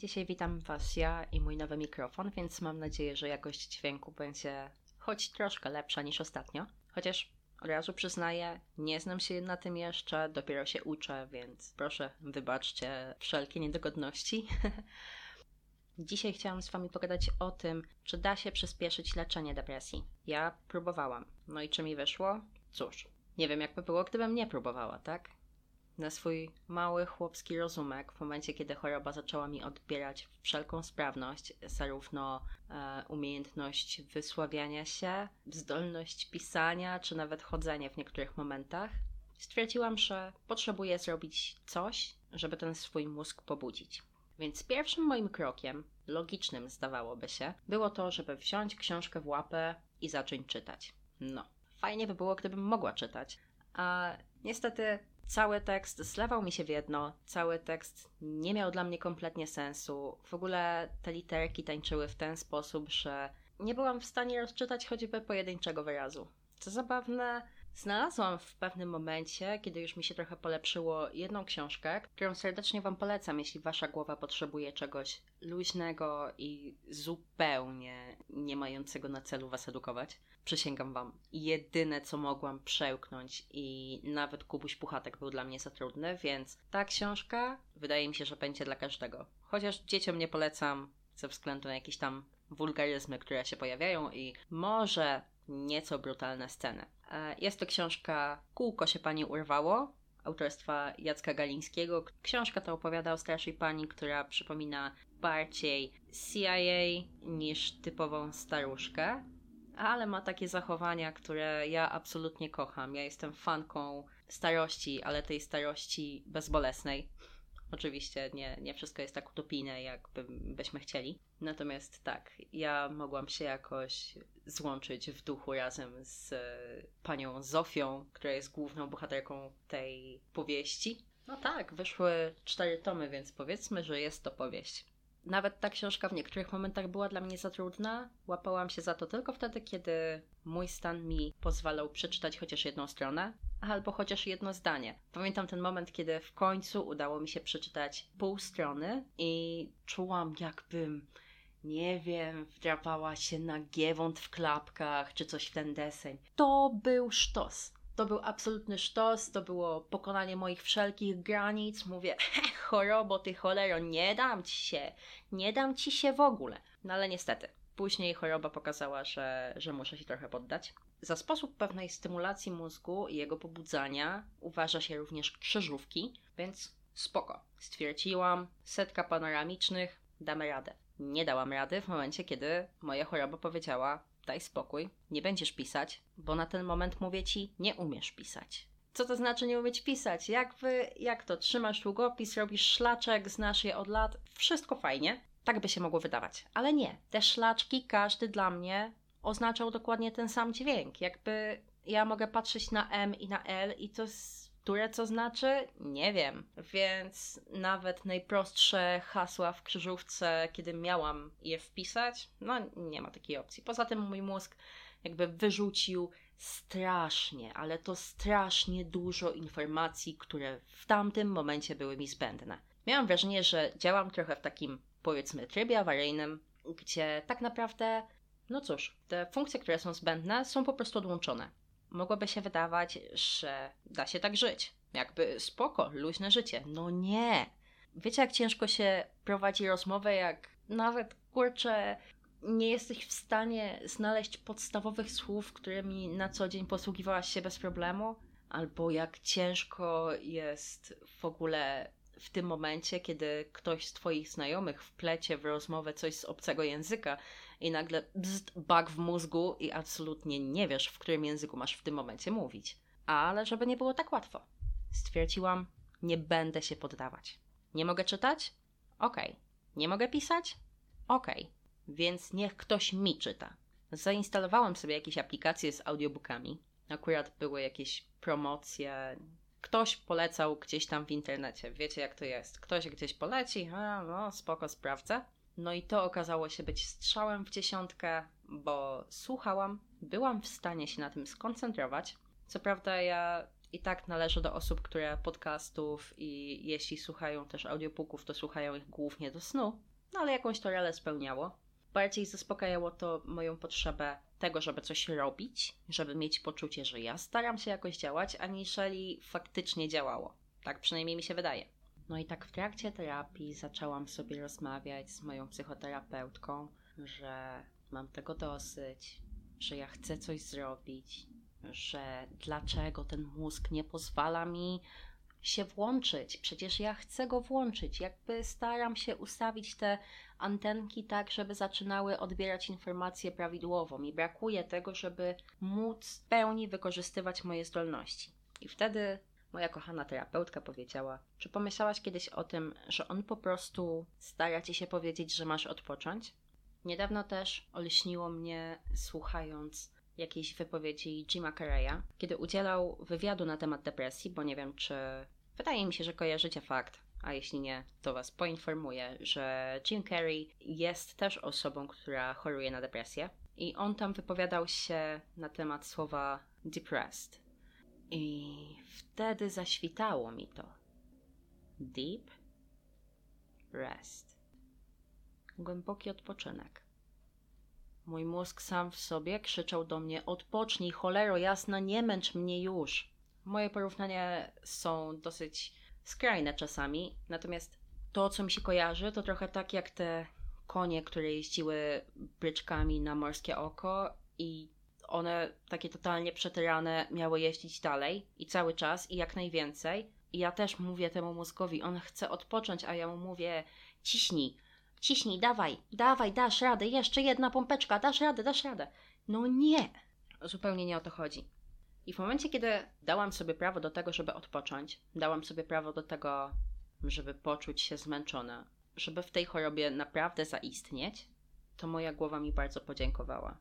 Dzisiaj witam Was ja i mój nowy mikrofon, więc mam nadzieję, że jakość dźwięku będzie choć troszkę lepsza niż ostatnio. Chociaż od razu przyznaję, nie znam się na tym jeszcze, dopiero się uczę, więc proszę wybaczcie wszelkie niedogodności. Dzisiaj chciałam z Wami pogadać o tym, czy da się przyspieszyć leczenie depresji. Ja próbowałam. No i czy mi wyszło? Cóż, nie wiem jakby było, gdybym nie próbowała, tak? Na swój mały chłopski rozumek, w momencie kiedy choroba zaczęła mi odbierać wszelką sprawność, zarówno e, umiejętność wysławiania się, zdolność pisania, czy nawet chodzenie w niektórych momentach, stwierdziłam, że potrzebuję zrobić coś, żeby ten swój mózg pobudzić. Więc pierwszym moim krokiem, logicznym zdawałoby się, było to, żeby wziąć książkę w łapę i zacząć czytać. No, fajnie by było, gdybym mogła czytać. A niestety cały tekst zlewał mi się w jedno, cały tekst nie miał dla mnie kompletnie sensu. W ogóle te literki tańczyły w ten sposób, że nie byłam w stanie rozczytać choćby pojedynczego wyrazu. Co zabawne, Znalazłam w pewnym momencie, kiedy już mi się trochę polepszyło, jedną książkę, którą serdecznie Wam polecam, jeśli Wasza głowa potrzebuje czegoś luźnego i zupełnie nie mającego na celu Was edukować. Przysięgam Wam, jedyne co mogłam przełknąć i nawet Kubuś Puchatek był dla mnie za trudny, więc ta książka wydaje mi się, że będzie dla każdego. Chociaż dzieciom nie polecam ze względu na jakieś tam wulgaryzmy, które się pojawiają i może nieco brutalne sceny. E, jest to książka Kółko się pani urwało, autorstwa Jacka Galińskiego. Książka ta opowiada o starszej pani, która przypomina bardziej CIA niż typową staruszkę, ale ma takie zachowania, które ja absolutnie kocham. Ja jestem fanką starości, ale tej starości bezbolesnej. Oczywiście nie, nie wszystko jest tak utopijne, jak byśmy chcieli. Natomiast tak, ja mogłam się jakoś złączyć w duchu razem z panią Zofią, która jest główną bohaterką tej powieści. No tak, wyszły cztery tomy, więc powiedzmy, że jest to powieść. Nawet ta książka w niektórych momentach była dla mnie za trudna. Łapałam się za to tylko wtedy, kiedy mój stan mi pozwalał przeczytać chociaż jedną stronę, albo chociaż jedno zdanie. Pamiętam ten moment, kiedy w końcu udało mi się przeczytać pół strony i czułam, jakbym, nie wiem, wdrapała się na giewont w klapkach, czy coś w ten deseń. To był sztos. To był absolutny sztos, to było pokonanie moich wszelkich granic. Mówię, chorobo, ty cholero, nie dam ci się, nie dam ci się w ogóle. No ale niestety, później choroba pokazała, że, że muszę się trochę poddać. Za sposób pewnej stymulacji mózgu i jego pobudzania uważa się również krzyżówki, więc spoko. Stwierdziłam, setka panoramicznych, damy radę. Nie dałam rady w momencie, kiedy moja choroba powiedziała: daj spokój, nie będziesz pisać, bo na ten moment mówię ci, nie umiesz pisać. Co to znaczy nie umieć pisać? Jak wy, jak to? Trzymasz długopis, robisz szlaczek, znasz je od lat, wszystko fajnie. Tak by się mogło wydawać. Ale nie. Te szlaczki, każdy dla mnie oznaczał dokładnie ten sam dźwięk. Jakby ja mogę patrzeć na M i na L i to które co znaczy? Nie wiem. Więc nawet najprostsze hasła w krzyżówce, kiedy miałam je wpisać, no nie ma takiej opcji. Poza tym mój mózg jakby wyrzucił strasznie, ale to strasznie dużo informacji, które w tamtym momencie były mi zbędne. Miałam wrażenie, że działam trochę w takim, powiedzmy, trybie awaryjnym, gdzie tak naprawdę, no cóż, te funkcje, które są zbędne, są po prostu odłączone. Mogłoby się wydawać, że da się tak żyć. Jakby spoko, luźne życie. No nie. Wiecie, jak ciężko się prowadzi rozmowę, jak nawet kurczę nie jesteś w stanie znaleźć podstawowych słów, którymi na co dzień posługiwałaś się bez problemu, albo jak ciężko jest w ogóle w tym momencie, kiedy ktoś z Twoich znajomych wplecie w rozmowę coś z obcego języka i nagle bzd, bug w mózgu i absolutnie nie wiesz, w którym języku masz w tym momencie mówić. Ale żeby nie było tak łatwo, stwierdziłam, nie będę się poddawać. Nie mogę czytać? Okej. Okay. Nie mogę pisać? Okej. Okay więc niech ktoś mi czyta. Zainstalowałem sobie jakieś aplikacje z audiobookami. Akurat były jakieś promocje. Ktoś polecał gdzieś tam w internecie. Wiecie jak to jest. Ktoś gdzieś poleci, a no spoko, sprawdzę. No i to okazało się być strzałem w dziesiątkę, bo słuchałam, byłam w stanie się na tym skoncentrować. Co prawda ja i tak należę do osób, które podcastów i jeśli słuchają też audiobooków, to słuchają ich głównie do snu, no ale jakąś to rolę spełniało. Bardziej zaspokajało to moją potrzebę tego, żeby coś robić, żeby mieć poczucie, że ja staram się jakoś działać, aniżeli faktycznie działało. Tak przynajmniej mi się wydaje. No i tak w trakcie terapii zaczęłam sobie rozmawiać z moją psychoterapeutką, że mam tego dosyć, że ja chcę coś zrobić, że dlaczego ten mózg nie pozwala mi się włączyć. Przecież ja chcę go włączyć. Jakby staram się ustawić te antenki tak, żeby zaczynały odbierać informacje prawidłowo. Mi brakuje tego, żeby móc w pełni wykorzystywać moje zdolności. I wtedy moja kochana terapeutka powiedziała: Czy pomyślałaś kiedyś o tym, że on po prostu stara ci się powiedzieć, że masz odpocząć? Niedawno też olśniło mnie, słuchając jakiejś wypowiedzi Jima Carreya, kiedy udzielał wywiadu na temat depresji, bo nie wiem, czy. Wydaje mi się, że kojarzycie fakt, a jeśli nie, to Was poinformuję, że Jim Carrey jest też osobą, która choruje na depresję. I on tam wypowiadał się na temat słowa depressed. I wtedy zaświtało mi to. Deep rest. Głęboki odpoczynek. Mój mózg sam w sobie krzyczał do mnie: Odpocznij, cholero jasna, nie męcz mnie już. Moje porównania są dosyć skrajne czasami, natomiast to, co mi się kojarzy, to trochę tak jak te konie, które jeździły bryczkami na morskie oko i one takie totalnie przetyrane miały jeździć dalej i cały czas i jak najwięcej. I ja też mówię temu mózgowi, on chce odpocząć, a ja mu mówię: ciśnij, ciśnij, dawaj, dawaj, dasz radę, jeszcze jedna pompeczka, dasz radę, dasz radę. No nie, zupełnie nie o to chodzi. I w momencie, kiedy dałam sobie prawo do tego, żeby odpocząć, dałam sobie prawo do tego, żeby poczuć się zmęczona, żeby w tej chorobie naprawdę zaistnieć, to moja głowa mi bardzo podziękowała.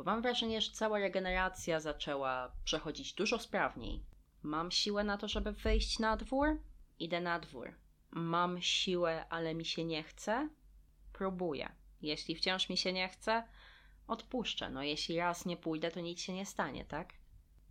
Bo mam wrażenie, że cała regeneracja zaczęła przechodzić dużo sprawniej. Mam siłę na to, żeby wyjść na dwór? Idę na dwór. Mam siłę, ale mi się nie chce? Próbuję. Jeśli wciąż mi się nie chce, odpuszczę. No jeśli raz nie pójdę, to nic się nie stanie, tak?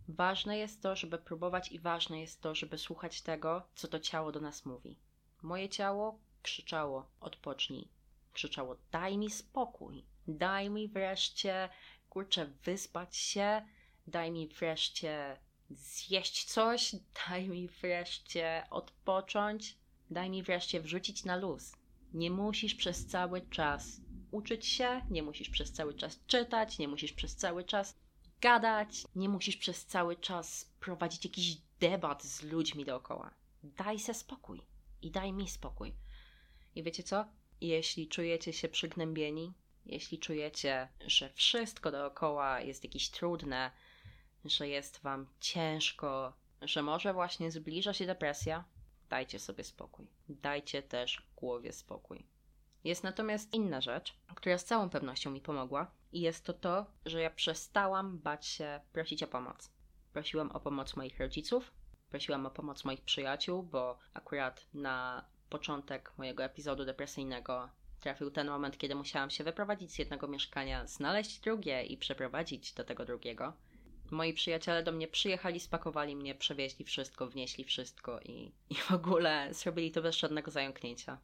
Ważne jest to, żeby próbować, i ważne jest to, żeby słuchać tego, co to ciało do nas mówi. Moje ciało krzyczało: odpocznij. Krzyczało: daj mi spokój. Daj mi wreszcie, kurczę, wyspać się. Daj mi wreszcie zjeść coś. Daj mi wreszcie odpocząć. Daj mi wreszcie wrzucić na luz. Nie musisz przez cały czas uczyć się, nie musisz przez cały czas czytać, nie musisz przez cały czas gadać, nie musisz przez cały czas prowadzić jakiś debat z ludźmi dookoła. Daj se spokój i daj mi spokój. I wiecie co? Jeśli czujecie się przygnębieni, jeśli czujecie, że wszystko dookoła jest jakieś trudne, że jest wam ciężko, że może właśnie zbliża się depresja, dajcie sobie spokój. Dajcie też głowie spokój. Jest natomiast inna rzecz, która z całą pewnością mi pomogła, i jest to to, że ja przestałam bać się prosić o pomoc. Prosiłam o pomoc moich rodziców, prosiłam o pomoc moich przyjaciół, bo akurat na początek mojego epizodu depresyjnego trafił ten moment, kiedy musiałam się wyprowadzić z jednego mieszkania, znaleźć drugie i przeprowadzić do tego drugiego. Moi przyjaciele do mnie przyjechali, spakowali mnie, przewieźli wszystko, wnieśli wszystko i, i w ogóle zrobili to bez żadnego zająknięcia.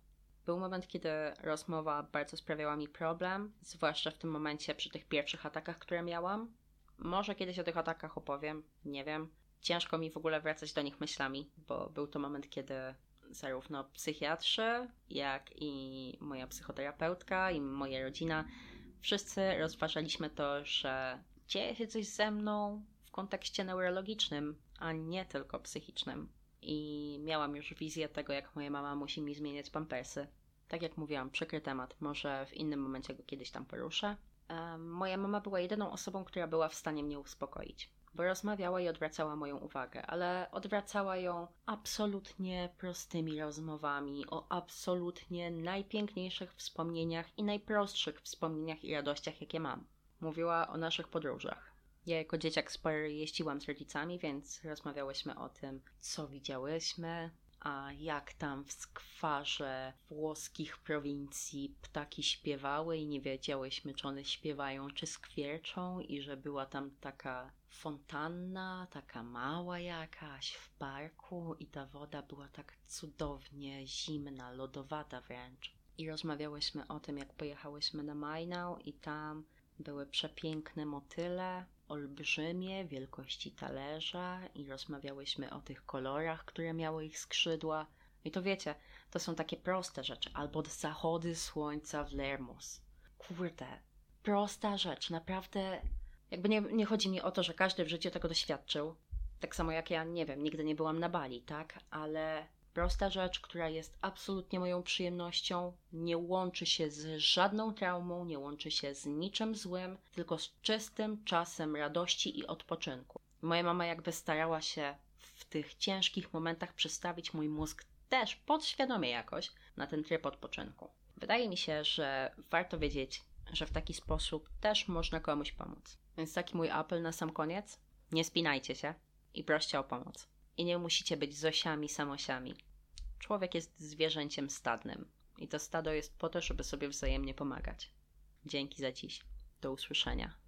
Był moment, kiedy rozmowa bardzo sprawiała mi problem, zwłaszcza w tym momencie przy tych pierwszych atakach, które miałam. Może kiedyś o tych atakach opowiem, nie wiem. Ciężko mi w ogóle wracać do nich myślami, bo był to moment, kiedy zarówno psychiatrzy, jak i moja psychoterapeutka, i moja rodzina, wszyscy rozważaliśmy to, że dzieje się coś ze mną w kontekście neurologicznym, a nie tylko psychicznym. I miałam już wizję tego, jak moja mama musi mi zmieniać pampersy. Tak jak mówiłam, przykry temat, może w innym momencie go kiedyś tam poruszę. Um, moja mama była jedyną osobą, która była w stanie mnie uspokoić bo rozmawiała i odwracała moją uwagę, ale odwracała ją absolutnie prostymi rozmowami o absolutnie najpiękniejszych wspomnieniach i najprostszych wspomnieniach i radościach, jakie mam. Mówiła o naszych podróżach. Ja jako dzieciak sporo jeździłam z rodzicami, więc rozmawiałyśmy o tym, co widziałyśmy, a jak tam w skwarze włoskich prowincji ptaki śpiewały i nie wiedziałyśmy, czy one śpiewają, czy skwierczą i że była tam taka fontanna, taka mała jakaś w parku i ta woda była tak cudownie zimna, lodowata wręcz. i rozmawiałyśmy o tym, jak pojechałyśmy na Majnał i tam były przepiękne motyle, olbrzymie wielkości talerza i rozmawiałyśmy o tych kolorach, które miały ich skrzydła. I to wiecie, to są takie proste rzeczy. Albo zachody słońca w Lermos. Kurde, prosta rzecz, naprawdę. Jakby nie, nie chodzi mi o to, że każdy w życiu tego doświadczył. Tak samo jak ja, nie wiem, nigdy nie byłam na Bali, tak? Ale prosta rzecz, która jest absolutnie moją przyjemnością, nie łączy się z żadną traumą, nie łączy się z niczym złym, tylko z czystym czasem radości i odpoczynku. Moja mama jakby starała się w tych ciężkich momentach przestawić mój mózg też podświadomie jakoś na ten tryb odpoczynku. Wydaje mi się, że warto wiedzieć, że w taki sposób też można komuś pomóc. Więc taki mój apel na sam koniec: nie spinajcie się i proście o pomoc. I nie musicie być zosiami, samosiami. Człowiek jest zwierzęciem stadnym i to stado jest po to, żeby sobie wzajemnie pomagać. Dzięki za dziś. Do usłyszenia.